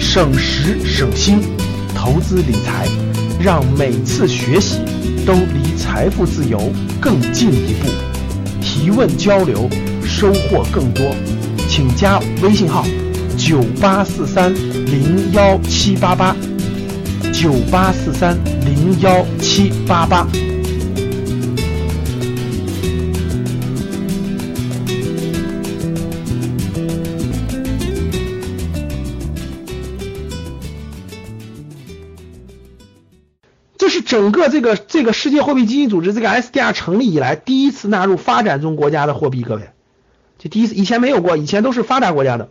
省时省心，投资理财，让每次学习都离财富自由更进一步。提问交流，收获更多，请加微信号：九八四三零幺七八八，九八四三零幺七八八。这是整个这个这个世界货币基金组织这个 SDR 成立以来第一次纳入发展中国家的货币，各位，这第一次以前没有过，以前都是发达国家的，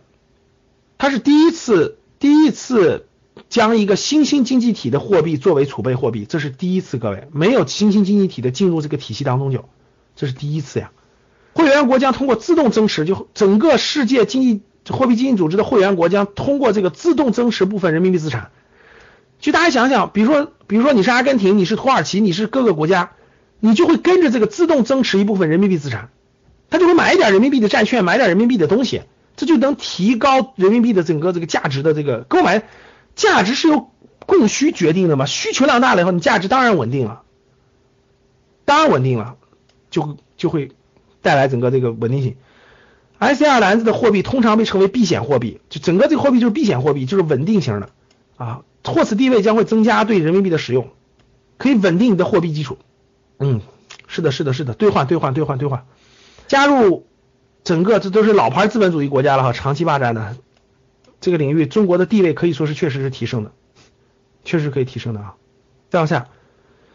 它是第一次第一次将一个新兴经济体的货币作为储备货币，这是第一次，各位，没有新兴经济体的进入这个体系当中就，这是第一次呀。会员国将通过自动增持，就整个世界经济货币基金组织的会员国将通过这个自动增持部分人民币资产。就大家想想，比如说，比如说你是阿根廷，你是土耳其，你是各个国家，你就会跟着这个自动增持一部分人民币资产，他就会买一点人民币的债券，买点人民币的东西，这就能提高人民币的整个这个价值的这个购买价值是由供需决定的嘛？需求量大了以后，你价值当然稳定了，当然稳定了，就就会带来整个这个稳定性。S 二篮子的货币通常被称为避险货币，就整个这个货币就是避险货币，就是稳定型的啊。或此地位将会增加对人民币的使用，可以稳定你的货币基础。嗯，是的，是的，是的，兑换，兑换，兑换，兑换。加入整个这都是老牌资本主义国家了哈，长期霸占的这个领域，中国的地位可以说是确实是提升的，确实可以提升的啊。再往下，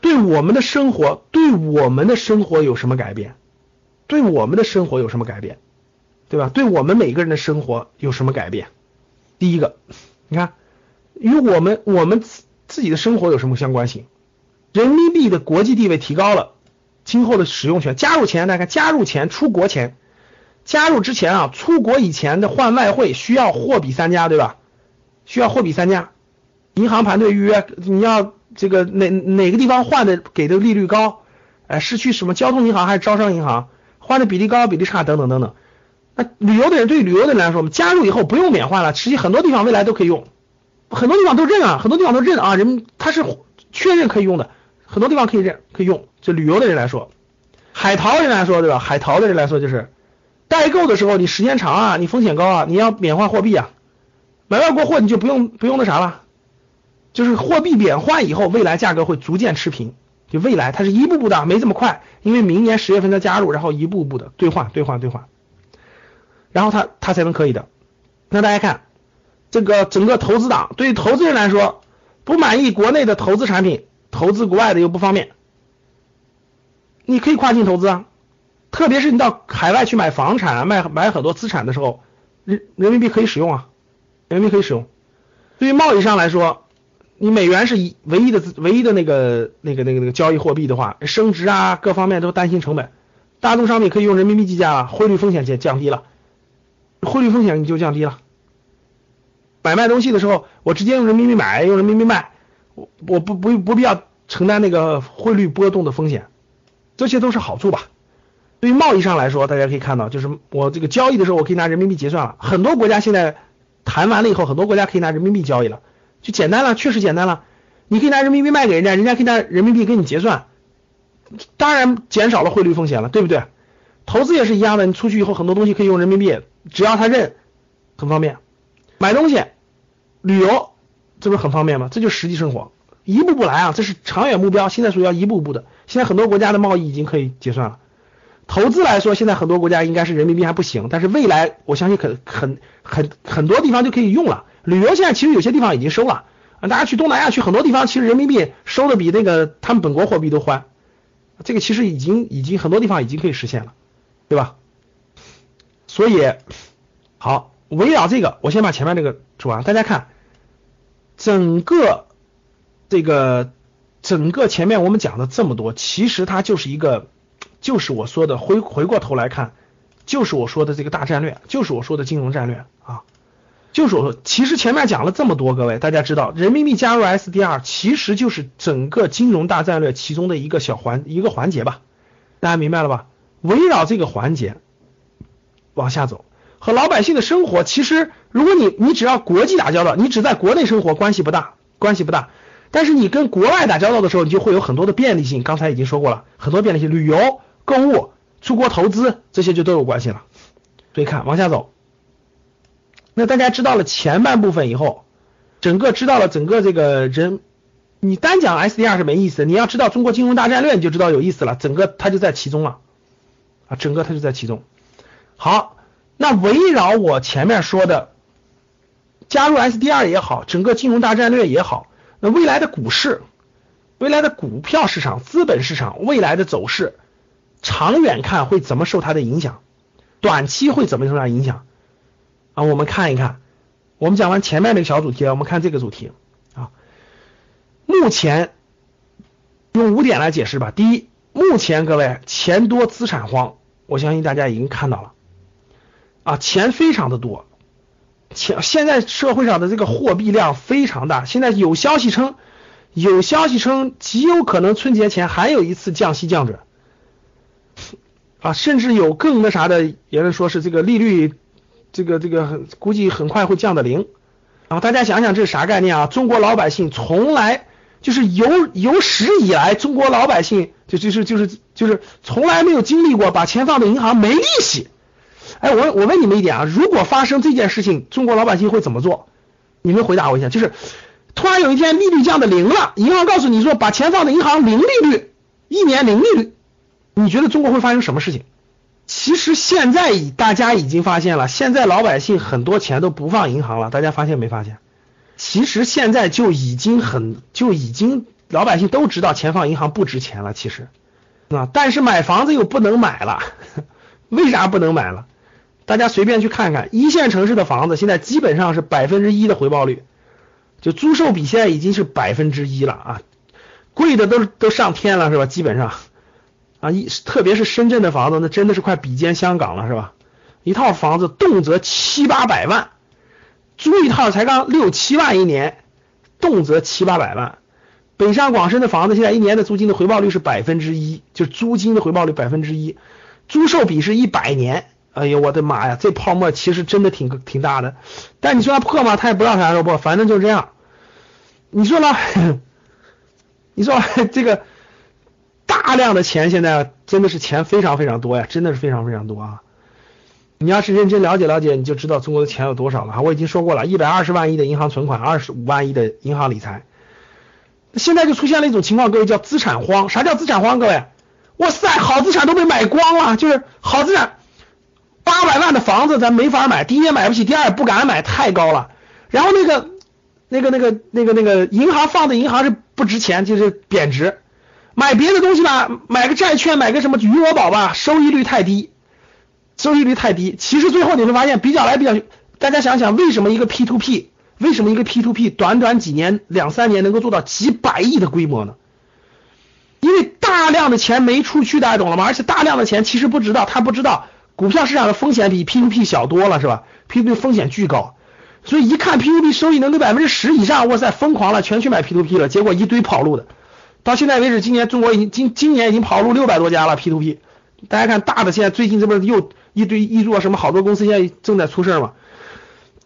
对我们的生活，对我们的生活有什么改变？对我们的生活有什么改变？对吧？对我们每个人的生活有什么改变？第一个，你看。与我们我们自自己的生活有什么相关性？人民币的国际地位提高了，今后的使用权，加入前大家看，加入前出国前，加入之前啊，出国以前的换外汇需要货比三家，对吧？需要货比三家，银行排队预约，你要这个哪哪个地方换的给的利率高？哎，是去什么交通银行还是招商银行？换的比例高比例差等等等等。那旅游的人对旅游的人来说，我们加入以后不用免换了，实际很多地方未来都可以用。很多地方都认啊，很多地方都认啊，人他是确认可以用的，很多地方可以认可以用。就旅游的人来说，海淘人来说，对吧？海淘的人来说，就是代购的时候，你时间长啊，你风险高啊，你要免换货币啊。买外国货你就不用不用那啥了，就是货币免换以后，未来价格会逐渐持平。就未来它是一步步的，没这么快，因为明年十月份再加入，然后一步步的兑换兑换兑换，然后它它才能可以的。那大家看。这个整个投资党对于投资人来说，不满意国内的投资产品，投资国外的又不方便，你可以跨境投资啊，特别是你到海外去买房产、啊、卖买很多资产的时候，人人民币可以使用啊，人民币可以使用。对于贸易上来说，你美元是一唯一的唯一的那个那个那个那个交易货币的话，升值啊各方面都担心成本，大宗商品可以用人民币计价了，汇率风险降降低了，汇率风险你就降低了。买卖东西的时候，我直接用人民币买，用人民币卖，我我不不不必要承担那个汇率波动的风险，这些都是好处吧。对于贸易上来说，大家可以看到，就是我这个交易的时候，我可以拿人民币结算了。很多国家现在谈完了以后，很多国家可以拿人民币交易了，就简单了，确实简单了。你可以拿人民币卖给人家，人家可以拿人民币跟你结算，当然减少了汇率风险了，对不对？投资也是一样的，你出去以后很多东西可以用人民币，只要他认，很方便。买东西。旅游，这不是很方便吗？这就是实际生活，一步步来啊，这是长远目标。现在属于要一步步的。现在很多国家的贸易已经可以结算了。投资来说，现在很多国家应该是人民币还不行，但是未来我相信很很很很多地方就可以用了。旅游现在其实有些地方已经收了，大家去东南亚去很多地方，其实人民币收的比那个他们本国货币都欢。这个其实已经已经很多地方已经可以实现了，对吧？所以好，围绕这个，我先把前面这个说完，大家看。整个这个整个前面我们讲的这么多，其实它就是一个，就是我说的回回过头来看，就是我说的这个大战略，就是我说的金融战略啊。就是我说，其实前面讲了这么多，各位大家知道，人民币加入 SDR 其实就是整个金融大战略其中的一个小环一个环节吧，大家明白了吧？围绕这个环节往下走，和老百姓的生活，其实如果你你只要国际打交道，你只在国内生活关系不大，关系不大。但是你跟国外打交道的时候，你就会有很多的便利性，刚才已经说过了，很多便利性，旅游、购物、出国投资这些就都有关系了。所以看往下走。那大家知道了前半部分以后，整个知道了整个这个人，你单讲 SDR 是没意思，你要知道中国金融大战略，你就知道有意思了。整个它就在其中了啊，整个它就在其中。好，那围绕我前面说的，加入 SDR 也好，整个金融大战略也好，那未来的股市、未来的股票市场、资本市场未来的走势，长远看会怎么受它的影响？短期会怎么受它影响？啊，我们看一看，我们讲完前面那个小主题，我们看这个主题啊。目前用五点来解释吧。第一，目前各位钱多资产荒，我相信大家已经看到了啊，钱非常的多，钱现在社会上的这个货币量非常大。现在有消息称，有消息称极有可能春节前还有一次降息降准啊，甚至有更那啥的言论说是这个利率。这个这个很估计很快会降到零，然后大家想想这是啥概念啊？中国老百姓从来就是有有史以来，中国老百姓就就是就是就是从来没有经历过把钱放在银行没利息。哎，我我问你们一点啊，如果发生这件事情，中国老百姓会怎么做？你们回答我一下，就是突然有一天利率降到零了，银行告诉你说把钱放在银行零利率，一年零利率，你觉得中国会发生什么事情？其实现在已大家已经发现了，现在老百姓很多钱都不放银行了，大家发现没发现？其实现在就已经很就已经老百姓都知道钱放银行不值钱了，其实啊，但是买房子又不能买了，为啥不能买了？大家随便去看看，一线城市的房子现在基本上是百分之一的回报率，就租售比现在已经是百分之一了啊，贵的都都上天了是吧？基本上。啊，一特别是深圳的房子，那真的是快比肩香港了，是吧？一套房子动辄七八百万，租一套才刚六七万一年，动辄七八百万。北上广深的房子现在一年的租金的回报率是百分之一，就是租金的回报率百分之一，租售比是一百年。哎呦，我的妈呀，这泡沫其实真的挺挺大的。但你说它破吗？它也不知道啥时候破，反正就是这样。你说呢？你说这个？大量的钱现在真的是钱非常非常多呀，真的是非常非常多啊！你要是认真了解了解，你就知道中国的钱有多少了哈。我已经说过了，一百二十万亿的银行存款，二十五万亿的银行理财，现在就出现了一种情况，各位叫资产荒。啥叫资产荒？各位，哇塞，好资产都被买光了，就是好资产，八百万的房子咱没法买，第一也买不起，第二也不敢买，太高了。然后那个那个那个那个那个银行放的银行是不值钱，就是贬值。买别的东西吧，买个债券，买个什么余额宝吧，收益率太低，收益率太低。其实最后你会发现，比较来比较，大家想想，为什么一个 P to P，为什么一个 P to P 短短几年两三年能够做到几百亿的规模呢？因为大量的钱没出去，大家懂了吗？而且大量的钱其实不知道，他不知道股票市场的风险比 P to P 小多了，是吧？P to P 风险巨高，所以一看 P to P 收益能够百分之十以上，哇塞，疯狂了，全去买 P to P 了，结果一堆跑路的。到现在为止，今年中国已经今今年已经跑路六百多家了 P to P。大家看大的，现在最近这不是又一堆一做什么好多公司现在正在出事嘛？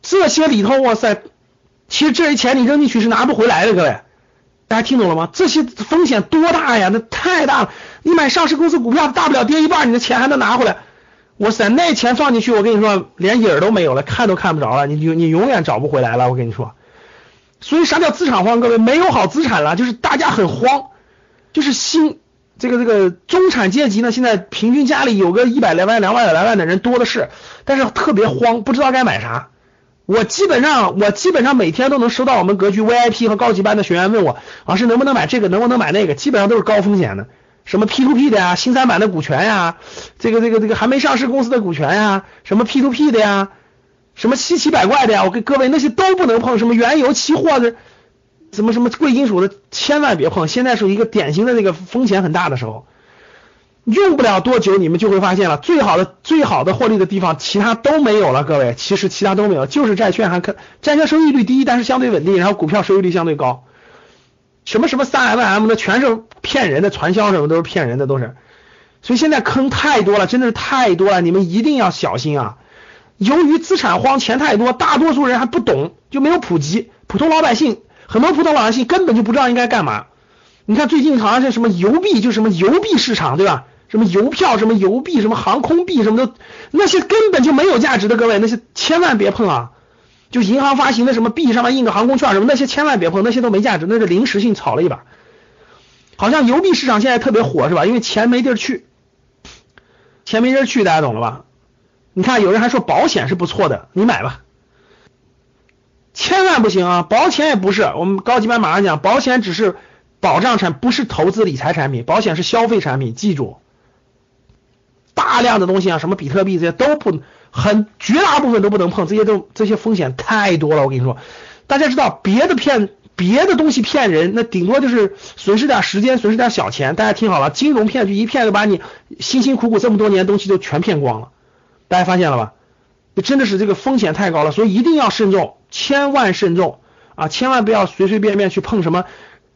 这些里头，哇塞，其实这些钱你扔进去是拿不回来的，各位，大家听懂了吗？这些风险多大呀？那太大了。你买上市公司股票，大不了跌一半，你的钱还能拿回来。哇塞，那钱放进去，我跟你说，连影儿都没有了，看都看不着了，你你你永远找不回来了，我跟你说。所以啥叫资产荒？各位没有好资产了，就是大家很慌，就是新这个这个中产阶级呢，现在平均家里有个一百来万、两百来万的人多的是，但是特别慌，不知道该买啥。我基本上我基本上每天都能收到我们格局 VIP 和高级班的学员问我，老师能不能买这个，能不能买那个？基本上都是高风险的，什么 P2P 的呀，新三板的股权呀，这个这个这个还没上市公司的股权呀，什么 P2P 的呀。什么稀奇百怪的呀？我跟各位那些都不能碰，什么原油期货的，什么什么贵金属的，千万别碰。现在是一个典型的那个风险很大的时候。用不了多久，你们就会发现了，最好的最好的获利的地方，其他都没有了。各位，其实其他都没有，就是债券还可，债券收益率低，但是相对稳定，然后股票收益率相对高。什么什么三 MM 的，全是骗人的，传销什么都是骗人的，都是。所以现在坑太多了，真的是太多了，你们一定要小心啊！由于资产荒，钱太多，大多数人还不懂，就没有普及，普通老百姓很多普通老百姓根本就不知道应该干嘛。你看最近好像是什么邮币，就什么邮币市场，对吧？什么邮票，什么邮币，什么航空币，什么的，那些根本就没有价值的，各位，那些千万别碰啊！就银行发行的什么币，上面印个航空券什么，那些千万别碰，那些都没价值，那是临时性炒了一把。好像邮币市场现在特别火，是吧？因为钱没地儿去，钱没地儿去，大家懂了吧？你看有人还说保险是不错的，你买吧，千万不行啊！保险也不是，我们高级班马上讲，保险只是保障产，不是投资理财产品，保险是消费产品，记住。大量的东西啊，什么比特币这些都不很，绝大部分都不能碰，这些都这些风险太多了。我跟你说，大家知道别的骗别的东西骗人，那顶多就是损失点时间，损失点小钱。大家听好了，金融骗局一骗就把你辛辛苦苦这么多年东西都全骗光了。大家发现了吧？这真的是这个风险太高了，所以一定要慎重，千万慎重啊！千万不要随随便便去碰什么。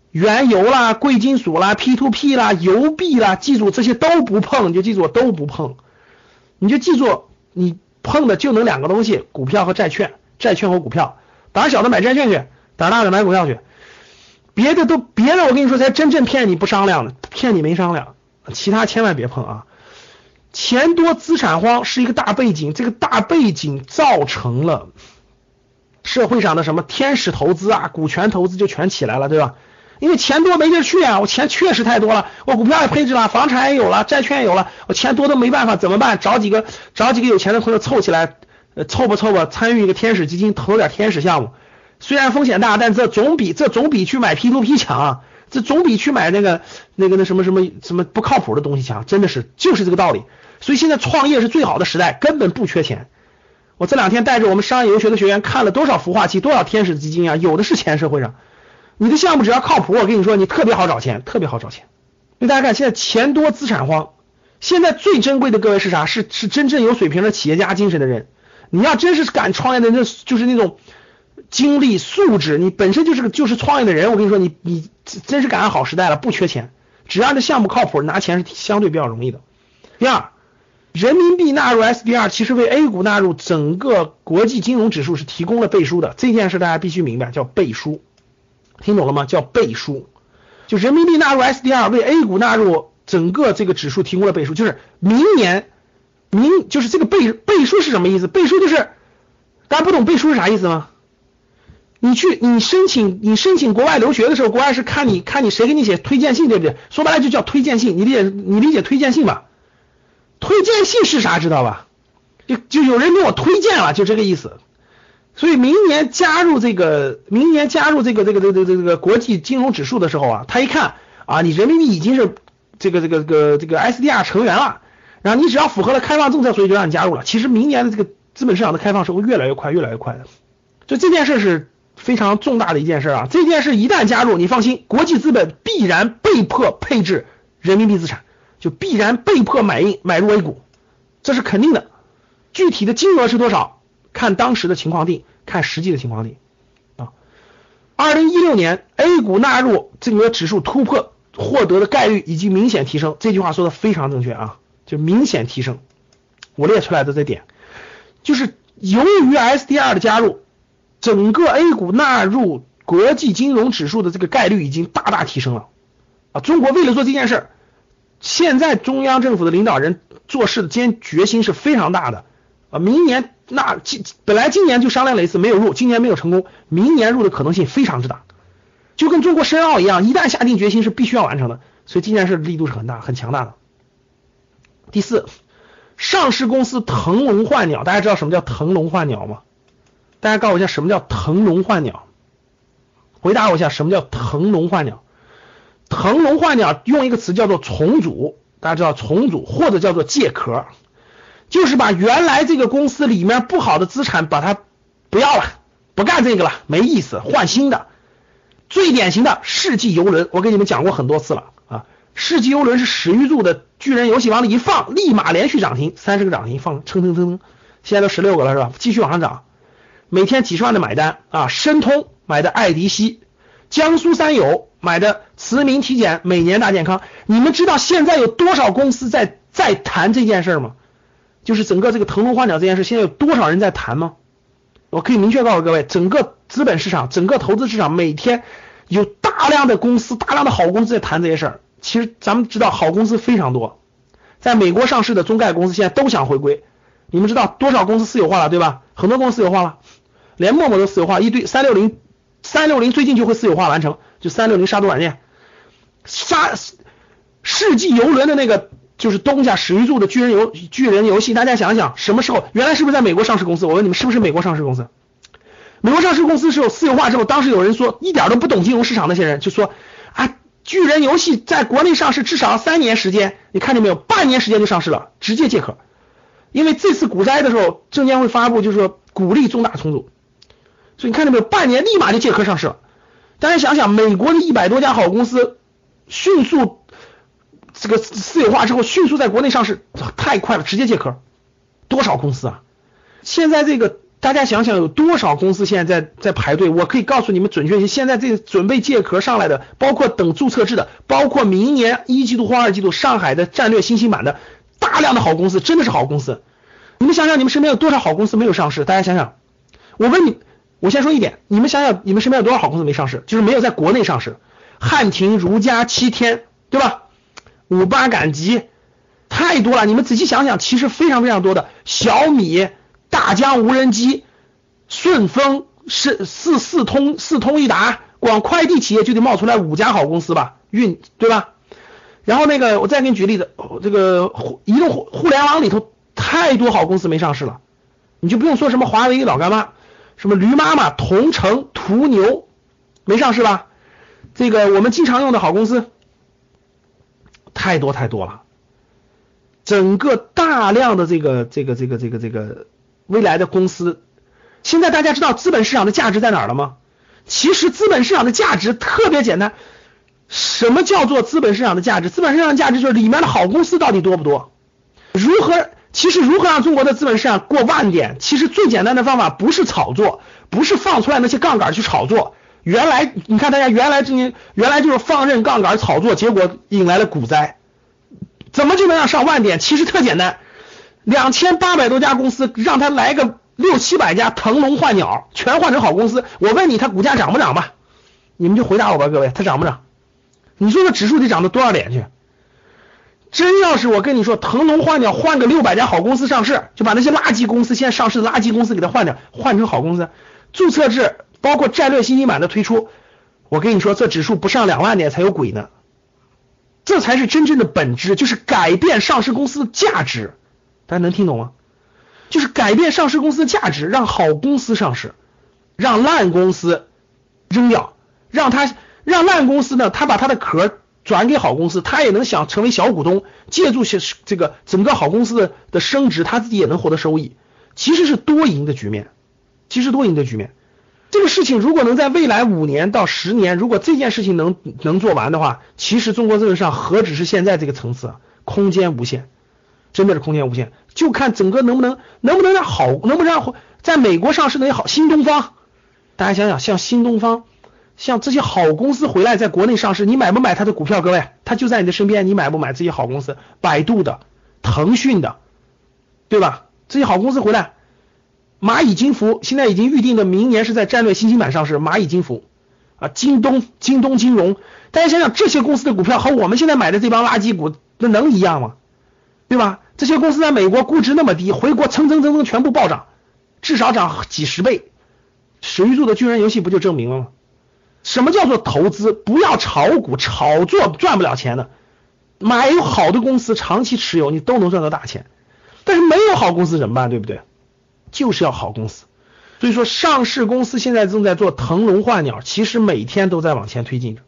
原油啦、贵金属啦、P to P 啦、油币啦，记住这些都不碰，你就记住都不碰。你就记住，你碰的就能两个东西：股票和债券，债券和股票。胆小的买债券去，胆大的买股票去。别的都别的，我跟你说才真正骗你不商量的，骗你没商量。其他千万别碰啊！钱多资产荒是一个大背景，这个大背景造成了社会上的什么天使投资啊、股权投资就全起来了，对吧？因为钱多没地儿去啊，我钱确实太多了，我股票也配置了，房产也有了，债券也有了，我钱多的没办法，怎么办？找几个找几个有钱的朋友凑起来，呃，凑吧凑吧，参与一个天使基金，投点天使项目，虽然风险大，但这总比这总比去买 P to P 强啊，这总比去买那个那个那什么什么什么不靠谱的东西强，真的是就是这个道理。所以现在创业是最好的时代，根本不缺钱。我这两天带着我们商业游学的学员看了多少孵化器，多少天使基金啊，有的是钱，社会上。你的项目只要靠谱，我跟你说，你特别好找钱，特别好找钱。因为大家看，现在钱多资产荒，现在最珍贵的各位是啥？是是真正有水平的企业家精神的人。你要真是敢创业的，那就是那种精力素质，你本身就是个就是创业的人。我跟你说，你你真是赶上好时代了，不缺钱，只要这项目靠谱，拿钱是相对比较容易的。第二，人民币纳入 SDR，其实为 A 股纳入整个国际金融指数是提供了背书的。这件事大家必须明白，叫背书。听懂了吗？叫背书，就人民币纳入 SDR 为 A 股纳入整个这个指数提供了背书，就是明年明就是这个背背书是什么意思？背书就是大家不懂背书是啥意思吗？你去你申请你申请国外留学的时候，国外是看你看你谁给你写推荐信，对不对？说白了就叫推荐信，你理解你理解推荐信吧？推荐信是啥知道吧？就就有人给我推荐了，就这个意思。所以明年加入这个，明年加入这个这个这个这个这个国际金融指数的时候啊，他一看啊，你人民币已经是这个这个这个这个 SDR 成员了，然后你只要符合了开放政策，所以就让你加入了。其实明年的这个资本市场的开放是会越来越快，越来越快的。就这件事是非常重大的一件事啊！这件事一旦加入，你放心，国际资本必然被迫配置人民币资产，就必然被迫买进买入 A 股，这是肯定的。具体的金额是多少？看当时的情况定，看实际的情况定啊。二零一六年 A 股纳入这个指数突破获得的概率已经明显提升，这句话说的非常正确啊，就明显提升。我列出来的这点，就是由于 SDR 的加入，整个 A 股纳入国际金融指数的这个概率已经大大提升了啊。中国为了做这件事儿，现在中央政府的领导人做事的坚决心是非常大的啊，明年。那今本来今年就商量了一次没有入，今年没有成功，明年入的可能性非常之大，就跟中国申奥一样，一旦下定决心是必须要完成的，所以这件事力度是很大很强大的。第四，上市公司腾笼换鸟，大家知道什么叫腾笼换鸟吗？大家告诉我一下什么叫腾笼换鸟？回答我一下什么叫腾笼换鸟？腾笼换鸟用一个词叫做重组，大家知道重组或者叫做借壳。就是把原来这个公司里面不好的资产把它不要了，不干这个了，没意思，换新的。最典型的世纪游轮，我给你们讲过很多次了啊。世纪游轮是史玉柱的巨人游戏往里一放，立马连续涨停，三十个涨停放，蹭蹭蹭蹭，现在都十六个了是吧？继续往上涨，每天几十万的买单啊！申通买的爱迪西，江苏三友买的慈铭体检，每年大健康。你们知道现在有多少公司在在谈这件事吗？就是整个这个腾龙换鸟这件事，现在有多少人在谈吗？我可以明确告诉各位，整个资本市场、整个投资市场，每天有大量的公司、大量的好公司在谈这些事儿。其实咱们知道，好公司非常多，在美国上市的中概公司现在都想回归。你们知道多少公司私有化了，对吧？很多公司私有化了，连陌陌都私有化，一堆三六零，三六零最近就会私有化完成，就三六零杀毒软件，杀世纪游轮的那个。就是东家史玉柱的巨人游巨人游戏，大家想想，什么时候原来是不是在美国上市公司？我问你们，是不是美国上市公司？美国上市公司是有私有化之后，当时有人说一点都不懂金融市场，那些人就说啊，巨人游戏在国内上市至少三年时间，你看见没有？半年时间就上市了，直接借壳。因为这次股灾的时候，证监会发布就是说鼓励重大重组，所以你看到没有？半年立马就借壳上市了。大家想想，美国的一百多家好公司迅速。这个私有化之后迅速在国内上市，太快了，直接借壳，多少公司啊？现在这个大家想想，有多少公司现在在在排队？我可以告诉你们准确些，现在这准备借壳上来的，包括等注册制的，包括明年一季度或二季度上海的战略新兴板的大量的好公司，真的是好公司。你们想想，你们身边有多少好公司没有上市？大家想想，我问你，我先说一点，你们想想，你们身边有多少好公司没上市？就是没有在国内上市，汉庭、如家、七天，对吧？五八赶集太多了，你们仔细想想，其实非常非常多的小米、大疆无人机、顺丰、是四四通、四通一达，光快递企业就得冒出来五家好公司吧？运对吧？然后那个我再给你举例子，这个移动互联网里头太多好公司没上市了，你就不用说什么华为老干妈，什么驴妈妈、同城、途牛没上市吧？这个我们经常用的好公司。太多太多了，整个大量的这个这个这个这个这个未来的公司，现在大家知道资本市场的价值在哪儿了吗？其实资本市场的价值特别简单，什么叫做资本市场的价值？资本市场的价值就是里面的好公司到底多不多？如何？其实如何让中国的资本市场过万点？其实最简单的方法不是炒作，不是放出来那些杠杆去炒作。原来你看大家原来这些原来就是放任杠杆炒作，结果引来了股灾。怎么就能让上万点？其实特简单，两千八百多家公司，让他来个六七百家腾笼换鸟，全换成好公司。我问你，它股价涨不涨吧？你们就回答我吧，各位，它涨不涨？你说这指数得涨到多少点去？真要是我跟你说腾笼换鸟，换个六百家好公司上市，就把那些垃圾公司现在上市的垃圾公司给它换掉，换成好公司，注册制。包括战略新兴板的推出，我跟你说，这指数不上两万点才有鬼呢。这才是真正的本质，就是改变上市公司的价值。大家能听懂吗？就是改变上市公司的价值，让好公司上市，让烂公司扔掉，让他让烂公司呢，他把他的壳转给好公司，他也能想成为小股东，借助些这个整个好公司的的升值，他自己也能获得收益。其实是多赢的局面，其实多赢的局面。这个事情如果能在未来五年到十年，如果这件事情能能做完的话，其实中国资本上何止是现在这个层次啊，空间无限，真的是空间无限。就看整个能不能能不能让好，能不能让在美国上市的也好，新东方，大家想想，像新东方，像这些好公司回来在国内上市，你买不买它的股票？各位，它就在你的身边，你买不买这些好公司？百度的、腾讯的，对吧？这些好公司回来。蚂蚁金服现在已经预定的明年是在战略新兴板上市。蚂蚁金服啊，京东、京东金融，大家想想这些公司的股票和我们现在买的这帮垃圾股，那能一样吗？对吧？这些公司在美国估值那么低，回国蹭蹭蹭蹭全部暴涨，至少涨几十倍。史玉柱的巨人游戏不就证明了吗？什么叫做投资？不要炒股，炒作赚不了钱的。买有好的公司，长期持有你都能赚到大钱。但是没有好公司怎么办？对不对？就是要好公司，所以说上市公司现在正在做腾笼换鸟，其实每天都在往前推进着，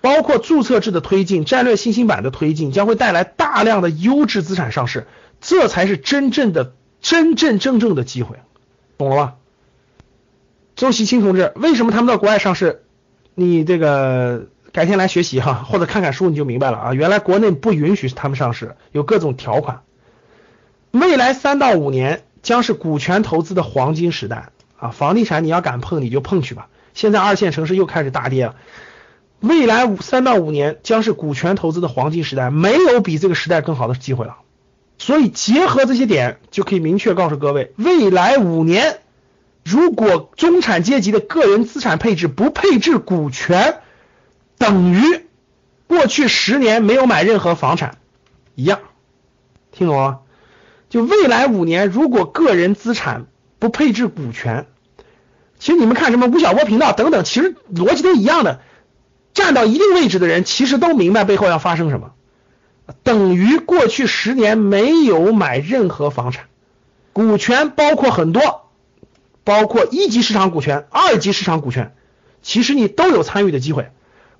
包括注册制的推进、战略新兴板的推进，将会带来大量的优质资产上市，这才是真正的真真正正的机会，懂了吧？周习清同志，为什么他们到国外上市，你这个改天来学习哈，或者看看书你就明白了啊。原来国内不允许他们上市，有各种条款。未来三到五年将是股权投资的黄金时代啊！房地产你要敢碰你就碰去吧。现在二线城市又开始大跌了。未来五三到五年将是股权投资的黄金时代，没有比这个时代更好的机会了。所以结合这些点，就可以明确告诉各位，未来五年如果中产阶级的个人资产配置不配置股权，等于过去十年没有买任何房产一样。听懂吗？就未来五年，如果个人资产不配置股权，其实你们看什么吴晓波频道等等，其实逻辑都一样的。站到一定位置的人，其实都明白背后要发生什么，等于过去十年没有买任何房产，股权包括很多，包括一级市场股权、二级市场股权，其实你都有参与的机会。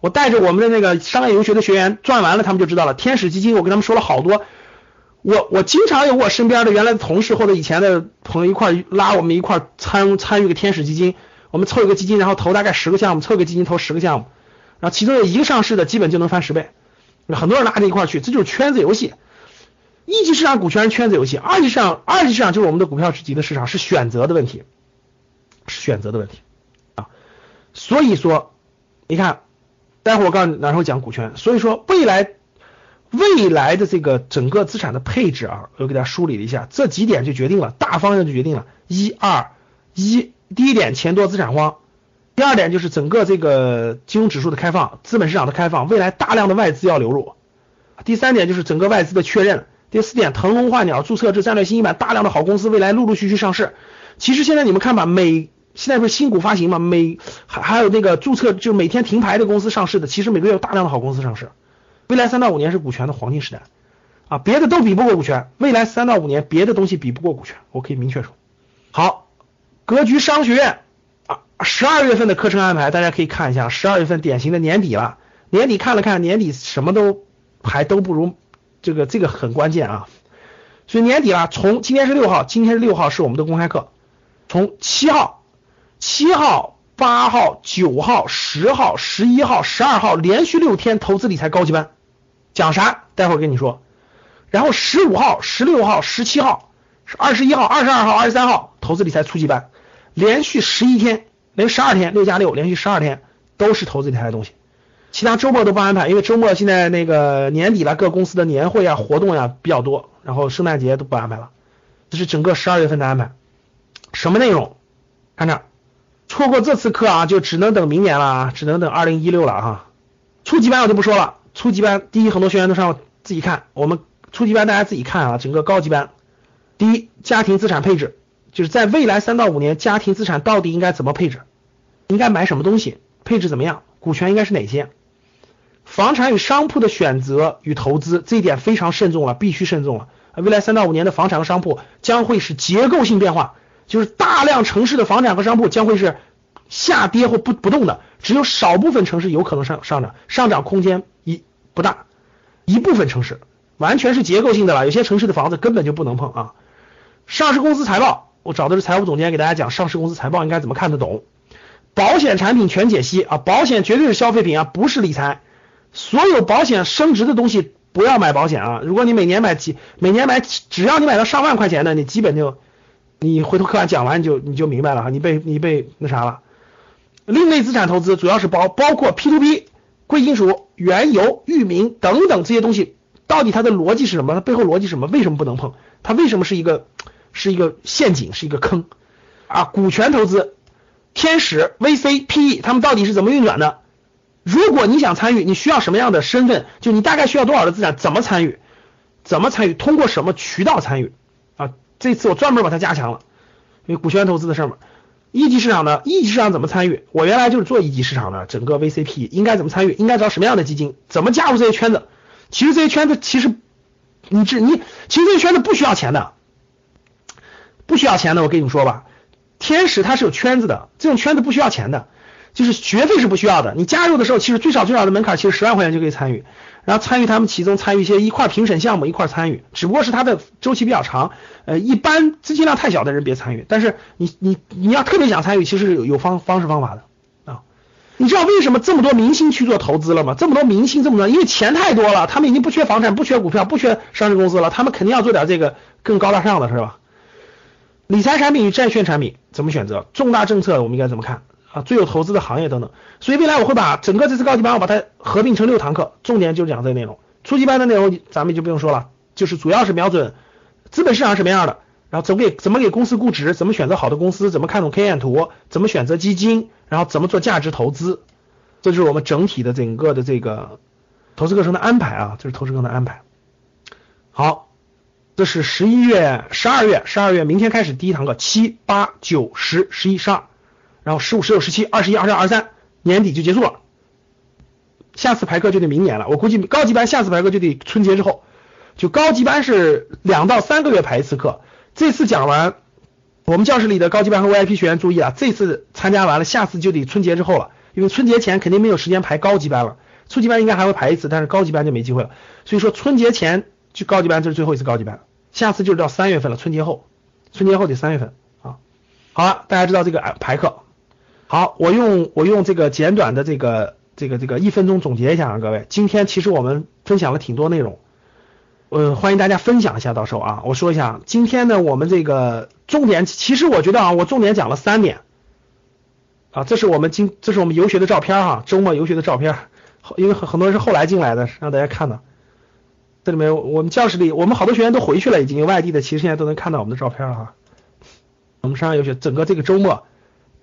我带着我们的那个商业游学的学员赚完了，他们就知道了。天使基金，我跟他们说了好多。我我经常有我身边的原来的同事或者以前的朋友一块拉我们一块参参与个天使基金，我们凑一个基金，然后投大概十个项目，凑个基金投十个项目，然后其中有一个上市的，基本就能翻十倍。很多人拉着一块去，这就是圈子游戏。一级市场股权是圈子游戏，二级市场二级市场就是我们的股票级的市场，是选择的问题，选择的问题啊。所以说，你看，待会儿我告诉你然后讲股权。所以说未来。未来的这个整个资产的配置啊，我给大家梳理了一下，这几点就决定了大方向就决定了。一二一，第一点钱多资产荒，第二点就是整个这个金融指数的开放，资本市场的开放，未来大量的外资要流入。第三点就是整个外资的确认。第四点，腾笼换鸟，注册制战略新一版，大量的好公司未来陆陆续续上市。其实现在你们看吧，每现在不是新股发行吗，每还还有那个注册就每天停牌的公司上市的，其实每个月有大量的好公司上市。未来三到五年是股权的黄金时代，啊，别的都比不过股权。未来三到五年，别的东西比不过股权，我可以明确说。好，格局商学院啊，十二月份的课程安排，大家可以看一下。十二月份典型的年底了，年底看了看，年底什么都还都不如这个，这个很关键啊。所以年底了，从今天是六号，今天是六号是我们的公开课，从七号、七号。八号、九号、十号、十一号、十二号连续六天投资理财高级班，讲啥？待会儿跟你说。然后十五号、十六号、十七号、二十一号、二十二号、二十三号投资理财初级班，连续十一天，连十二天，六加六，连续十二天都是投资理财的东西。其他周末都不安排，因为周末现在那个年底了，各公司的年会啊、活动呀比较多，然后圣诞节都不安排了。这是整个十二月份的安排。什么内容？看这。错过这次课啊，就只能等明年了啊，只能等二零一六了哈。初级班我就不说了，初级班第一很多学员都上自己看，我们初级班大家自己看啊。整个高级班，第一家庭资产配置，就是在未来三到五年家庭资产到底应该怎么配置，应该买什么东西，配置怎么样，股权应该是哪些，房产与商铺的选择与投资这一点非常慎重了，必须慎重了。未来三到五年的房产和商铺将会是结构性变化。就是大量城市的房产和商铺将会是下跌或不不动的，只有少部分城市有可能上上涨，上涨空间一不大，一部分城市完全是结构性的了，有些城市的房子根本就不能碰啊。上市公司财报，我找的是财务总监给大家讲上市公司财报应该怎么看得懂，保险产品全解析啊，保险绝对是消费品啊，不是理财，所有保险升值的东西不要买保险啊，如果你每年买几每年买只要你买到上万块钱的，你基本就。你回头课讲完你就你就明白了哈，你被你被那啥了。另类资产投资主要是包包括 P to P、贵金属、原油、域名等等这些东西，到底它的逻辑是什么？它背后逻辑是什么？为什么不能碰？它为什么是一个是一个陷阱，是一个坑啊？股权投资、天使、VC、PE，他们到底是怎么运转的？如果你想参与，你需要什么样的身份？就你大概需要多少的资产？怎么参与？怎么参与？通过什么渠道参与？啊这次我专门把它加强了，因为股权投资的事儿嘛。一级市场呢一级市场怎么参与？我原来就是做一级市场的，整个 VCP 应该怎么参与？应该找什么样的基金？怎么加入这些圈子？其实这些圈子其实你这你其实这些圈子不需要钱的，不需要钱的。我跟你们说吧，天使它是有圈子的，这种圈子不需要钱的，就是学费是不需要的。你加入的时候，其实最少最少的门槛其实十万块钱就可以参与。然后参与他们其中参与一些一块评审项目一块参与，只不过是它的周期比较长，呃，一般资金量太小的人别参与。但是你你你要特别想参与，其实有有方方式方法的啊。你知道为什么这么多明星去做投资了吗？这么多明星这么多，因为钱太多了，他们已经不缺房产，不缺股票，不缺上市公司了，他们肯定要做点这个更高大上的，是吧？理财产品与债券产品怎么选择？重大政策我们应该怎么看啊？最有投资的行业等等。所以未来我会把整个这次高级班我把它合并成六堂课，重点就讲这个内容。初级班的内容咱们就不用说了，就是主要是瞄准资本市场什么样的。然后怎么给怎么给公司估值，怎么选择好的公司，怎么看懂 K 线图，怎么选择基金，然后怎么做价值投资，这就是我们整体的整个的这个投资课程的安排啊，这是投资课程的安排。好，这是十一月、十二月、十二月，明天开始第一堂课，七八九十十一十二，然后十五、十六、十七、二十一、二十二、二十三，年底就结束了。下次排课就得明年了，我估计高级班下次排课就得春节之后，就高级班是两到三个月排一次课。这次讲完，我们教室里的高级班和 VIP 学员注意啊，这次参加完了，下次就得春节之后了，因为春节前肯定没有时间排高级班了，初级班应该还会排一次，但是高级班就没机会了。所以说春节前就高级班，这是最后一次高级班，下次就是到三月份了，春节后，春节后得三月份啊。好了，大家知道这个排课，好，我用我用这个简短的这个这个这个一分钟总结一下啊，各位，今天其实我们分享了挺多内容。呃，欢迎大家分享一下，到时候啊，我说一下，今天呢，我们这个重点，其实我觉得啊，我重点讲了三点啊，这是我们今，这是我们游学的照片哈，周末游学的照片，因为很很多人是后来进来的，让大家看的。这里面我们教室里，我们好多学员都回去了，已经有外地的，其实现在都能看到我们的照片了哈。我们商业游学整个这个周末，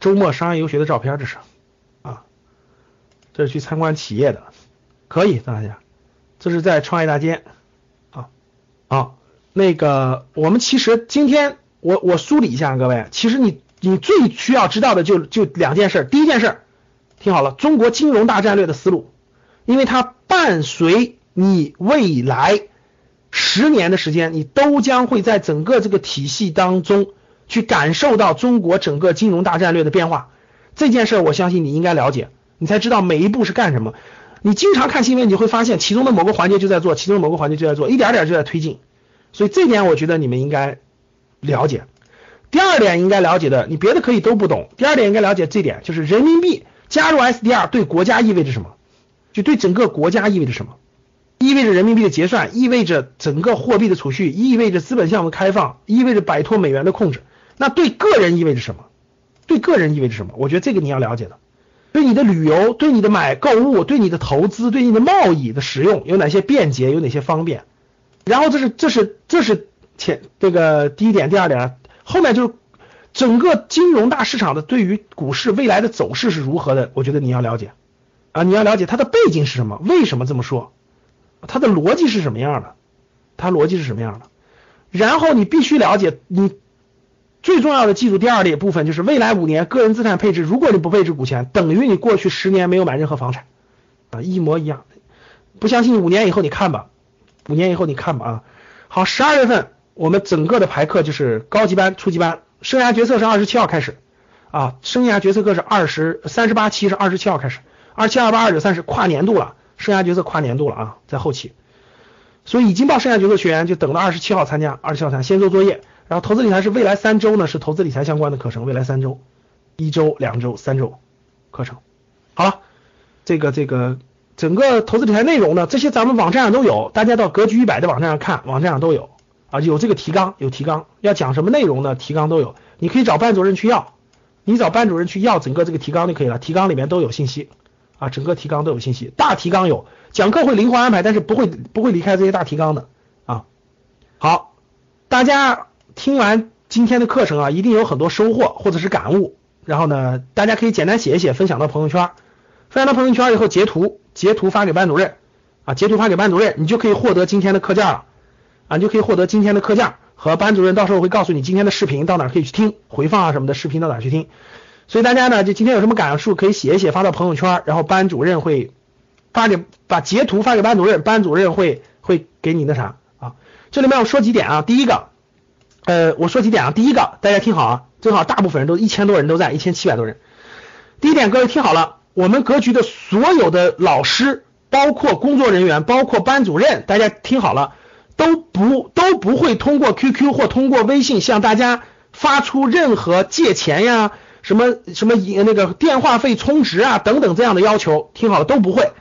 周末商业游学的照片，这是啊，这是去参观企业的，可以大家，这是在创业大街。啊，那个，我们其实今天我我梳理一下，各位，其实你你最需要知道的就就两件事，第一件事，听好了，中国金融大战略的思路，因为它伴随你未来十年的时间，你都将会在整个这个体系当中去感受到中国整个金融大战略的变化，这件事我相信你应该了解，你才知道每一步是干什么。你经常看新闻，你会发现其中的某个环节就在做，其中某个环节就在做，一点点就在推进。所以这点我觉得你们应该了解。第二点应该了解的，你别的可以都不懂。第二点应该了解这点，就是人民币加入 SDR 对国家意味着什么？就对整个国家意味着什么？意味着人民币的结算，意味着整个货币的储蓄，意味着资本项目开放，意味着摆脱美元的控制。那对个人意味着什么？对个人意味着什么？我觉得这个你要了解的。对你的旅游，对你的买购物，对你的投资，对你的贸易的使用有哪些便捷，有哪些方便？然后这是这是这是前这个第一点，第二点，后面就是整个金融大市场的对于股市未来的走势是如何的？我觉得你要了解啊，你要了解它的背景是什么，为什么这么说？它的逻辑是什么样的？它逻辑是什么样的？然后你必须了解你。最重要的记住第二列部分就是未来五年个人资产配置，如果你不配置股权，等于你过去十年没有买任何房产啊，一模一样。不相信五年以后你看吧，五年以后你看吧啊。好，十二月份我们整个的排课就是高级班、初级班，生涯决策是二十七号开始啊，生涯决策课是二十三十八期是二十七号开始，二七二八二九三十跨年度了，生涯决策跨年度了啊，在后期，所以已经报生涯决策学员就等到二十七号参加，二十七号参加先做作业。然后投资理财是未来三周呢，是投资理财相关的课程。未来三周，一周、两周、三周课程。好了，这个这个整个投资理财内容呢，这些咱们网站上都有，大家到格局一百的网站上看，网站上都有啊，有这个提纲，有提纲，要讲什么内容呢？提纲都有，你可以找班主任去要，你找班主任去要整个这个提纲就可以了，提纲里面都有信息啊，整个提纲都有信息，大提纲有，讲课会灵活安排，但是不会不会离开这些大提纲的啊。好，大家。听完今天的课程啊，一定有很多收获或者是感悟。然后呢，大家可以简单写一写，分享到朋友圈。分享到朋友圈以后，截图截图发给班主任啊，截图发给班主任，你就可以获得今天的课件了啊，你就可以获得今天的课件和班主任到时候会告诉你今天的视频到哪可以去听，回放啊什么的视频到哪去听。所以大家呢，就今天有什么感受可以写一写发到朋友圈，然后班主任会发给把截图发给班主任，班主任会会给你那啥啊。这里面我说几点啊，第一个。呃，我说几点啊？第一个，大家听好啊，正好大部分人都一千多人都在，一千七百多人。第一点，各位听好了，我们格局的所有的老师，包括工作人员，包括班主任，大家听好了，都不都不会通过 QQ 或通过微信向大家发出任何借钱呀、什么什么那个电话费充值啊等等这样的要求，听好了都不会。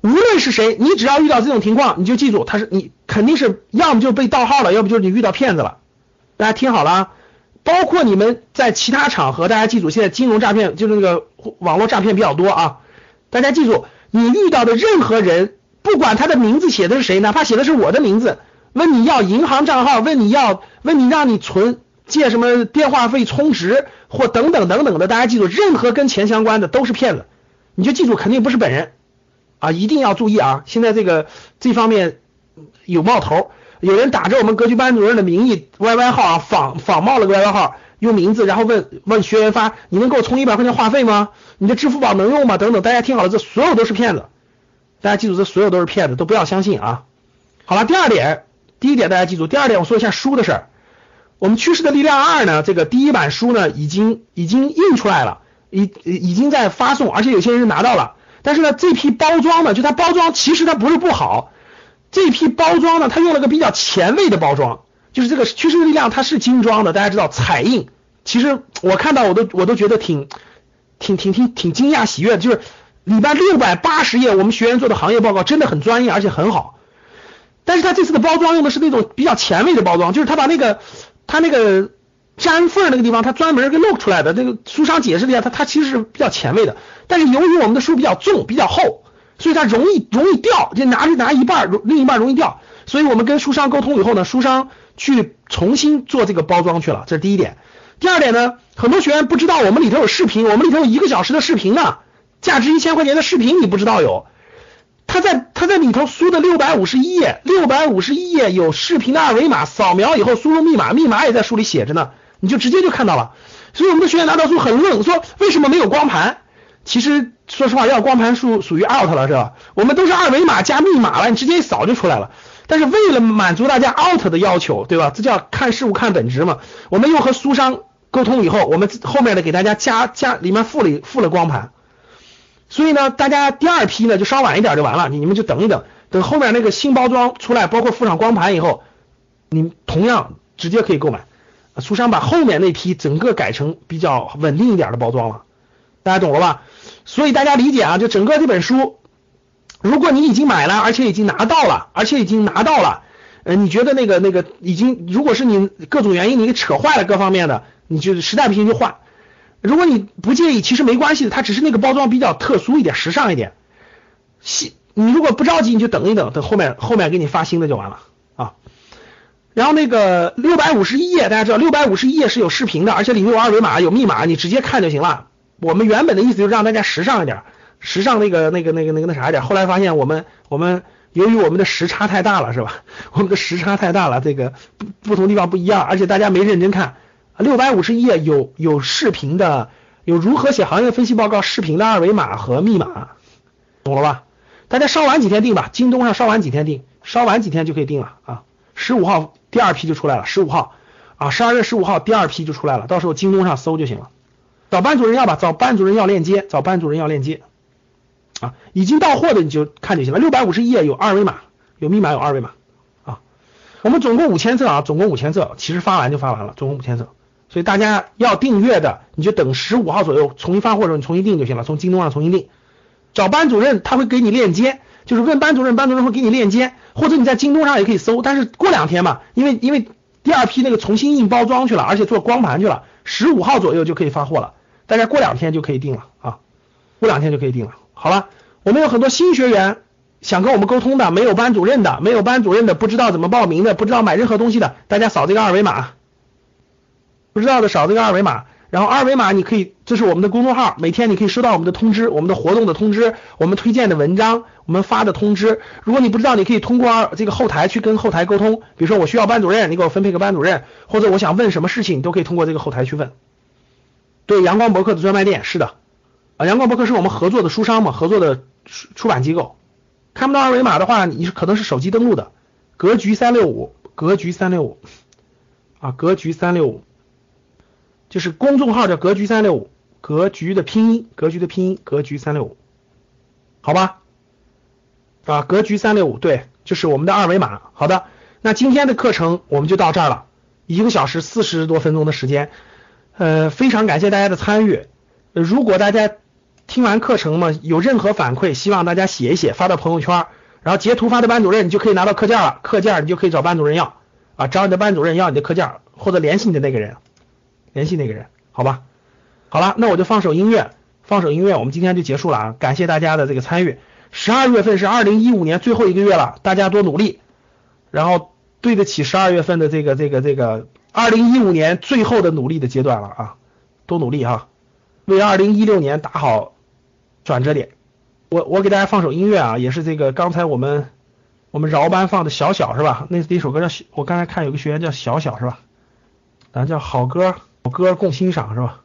无论是谁，你只要遇到这种情况，你就记住，他是你肯定是要么就被盗号了，要不就是你遇到骗子了。大家听好了啊，包括你们在其他场合，大家记住，现在金融诈骗就是那个网络诈骗比较多啊。大家记住，你遇到的任何人，不管他的名字写的是谁，哪怕写的是我的名字，问你要银行账号，问你要问你让你存借什么电话费充值或等等等等的，大家记住，任何跟钱相关的都是骗子，你就记住，肯定不是本人。啊，一定要注意啊！现在这个这方面有冒头，有人打着我们格局班主任的名义，YY 号啊，仿仿冒了个 YY 号，用名字，然后问问学员发，你能给我充一百块钱话费吗？你的支付宝能用吗？等等，大家听好了，这所有都是骗子，大家记住，这所有都是骗子，都不要相信啊！好了，第二点，第一点大家记住，第二点我说一下书的事儿。我们趋势的力量二呢，这个第一版书呢，已经已经印出来了，已已经在发送，而且有些人拿到了。但是呢，这批包装呢，就它包装其实它不是不好，这批包装呢，它用了个比较前卫的包装，就是这个趋势力量它是精装的，大家知道彩印，其实我看到我都我都觉得挺挺挺挺挺惊讶喜悦的，就是里边六百八十页，我们学员做的行业报告真的很专业而且很好，但是他这次的包装用的是那种比较前卫的包装，就是他把那个他那个。粘缝那个地方，他专门给露出来的。这个书上解释了一下，他他其实是比较前卫的。但是由于我们的书比较重、比较厚，所以它容易容易掉，就拿着拿一半，另一半容易掉。所以我们跟书商沟通以后呢，书商去重新做这个包装去了。这是第一点。第二点呢，很多学员不知道我们里头有视频，我们里头有一个小时的视频呢，价值一千块钱的视频你不知道有。他在他在里头书的六百五十一页，六百五十一页有视频的二维码，扫描以后输入密码，密码也在书里写着呢。你就直接就看到了，所以我们的学员拿到书很愣，说为什么没有光盘？其实说实话，要光盘数属于 out 了，是吧？我们都是二维码加密码了，你直接一扫就出来了。但是为了满足大家 out 的要求，对吧？这叫看事物看本质嘛。我们又和书商沟通以后，我们后面的给大家加加里面附了附了光盘。所以呢，大家第二批呢就稍晚一点就完了，你们就等一等，等后面那个新包装出来，包括附上光盘以后，你同样直接可以购买。书商把后面那批整个改成比较稳定一点的包装了，大家懂了吧？所以大家理解啊，就整个这本书，如果你已经买了，而且已经拿到了，而且已经拿到了，呃，你觉得那个那个已经，如果是你各种原因你给扯坏了各方面的，你就实在不行就换。如果你不介意，其实没关系的，它只是那个包装比较特殊一点，时尚一点。新，你如果不着急，你就等一等，等后面后面给你发新的就完了啊。然后那个六百五十一页，大家知道六百五十一页是有视频的，而且里面有二维码、有密码，你直接看就行了。我们原本的意思就是让大家时尚一点，时尚那个那个那个那个那啥一点。后来发现我们我们由于我们的时差太大了，是吧？我们的时差太大了，这个不不同地方不一样，而且大家没认真看。六百五十页有有视频的，有如何写行业分析报告视频的二维码和密码，懂了吧？大家稍晚几天订吧，京东上稍晚几天订，稍晚几天就可以订了啊，十五号。第二批就出来了，十五号啊，十二月十五号第二批就出来了，到时候京东上搜就行了。找班主任要吧，找班主任要链接，找班主任要链接啊，已经到货的你就看就行了。六百五十页有二维码，有密码，有二维码啊。我们总共五千册啊，总共五千册，其实发完就发完了，总共五千册。所以大家要订阅的，你就等十五号左右重新发货的时候，你重新订就行了，从京东上重新订。找班主任他会给你链接。就是问班主任，班主任会给你链接，或者你在京东上也可以搜。但是过两天嘛，因为因为第二批那个重新印包装去了，而且做光盘去了，十五号左右就可以发货了。大家过两天就可以定了啊，过两天就可以定了。好了，我们有很多新学员想跟我们沟通的，没有班主任的，没有班主任的，不知道怎么报名的，不知道买任何东西的，大家扫这个二维码，不知道的扫这个二维码。然后二维码你可以，这是我们的公众号，每天你可以收到我们的通知，我们的活动的通知，我们推荐的文章，我们发的通知。如果你不知道，你可以通过这个后台去跟后台沟通。比如说我需要班主任，你给我分配个班主任，或者我想问什么事情，你都可以通过这个后台去问。对，阳光博客的专卖店是的，啊，阳光博客是我们合作的书商嘛，合作的出出版机构。看不到二维码的话，你是可能是手机登录的。格局三六五，格局三六五，啊，格局三六五。就是公众号叫格局三六五，格局的拼音，格局的拼音，格局三六五，好吧？啊，格局三六五，对，就是我们的二维码。好的，那今天的课程我们就到这儿了，一个小时四十多分钟的时间。呃，非常感谢大家的参与。如果大家听完课程嘛，有任何反馈，希望大家写一写，发到朋友圈，然后截图发到班主任，你就可以拿到课件了。课件你就可以找班主任要啊，找你的班主任要你的课件，或者联系你的那个人，联系那个人，好吧？好了，那我就放首音乐，放首音乐，我们今天就结束了啊！感谢大家的这个参与。十二月份是二零一五年最后一个月了，大家多努力，然后对得起十二月份的这个这个这个二零一五年最后的努力的阶段了啊！多努力哈，为二零一六年打好转折点。我我给大家放首音乐啊，也是这个刚才我们我们饶班放的小小是吧？那那首歌叫我刚才看有个学员叫小小是吧？咱叫好歌好歌共欣赏是吧？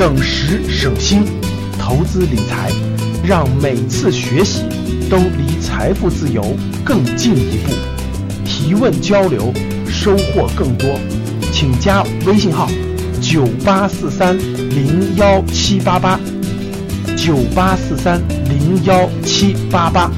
省时省心，投资理财，让每次学习都离财富自由更进一步。提问交流，收获更多，请加微信号：九八四三零幺七八八，九八四三零幺七八八。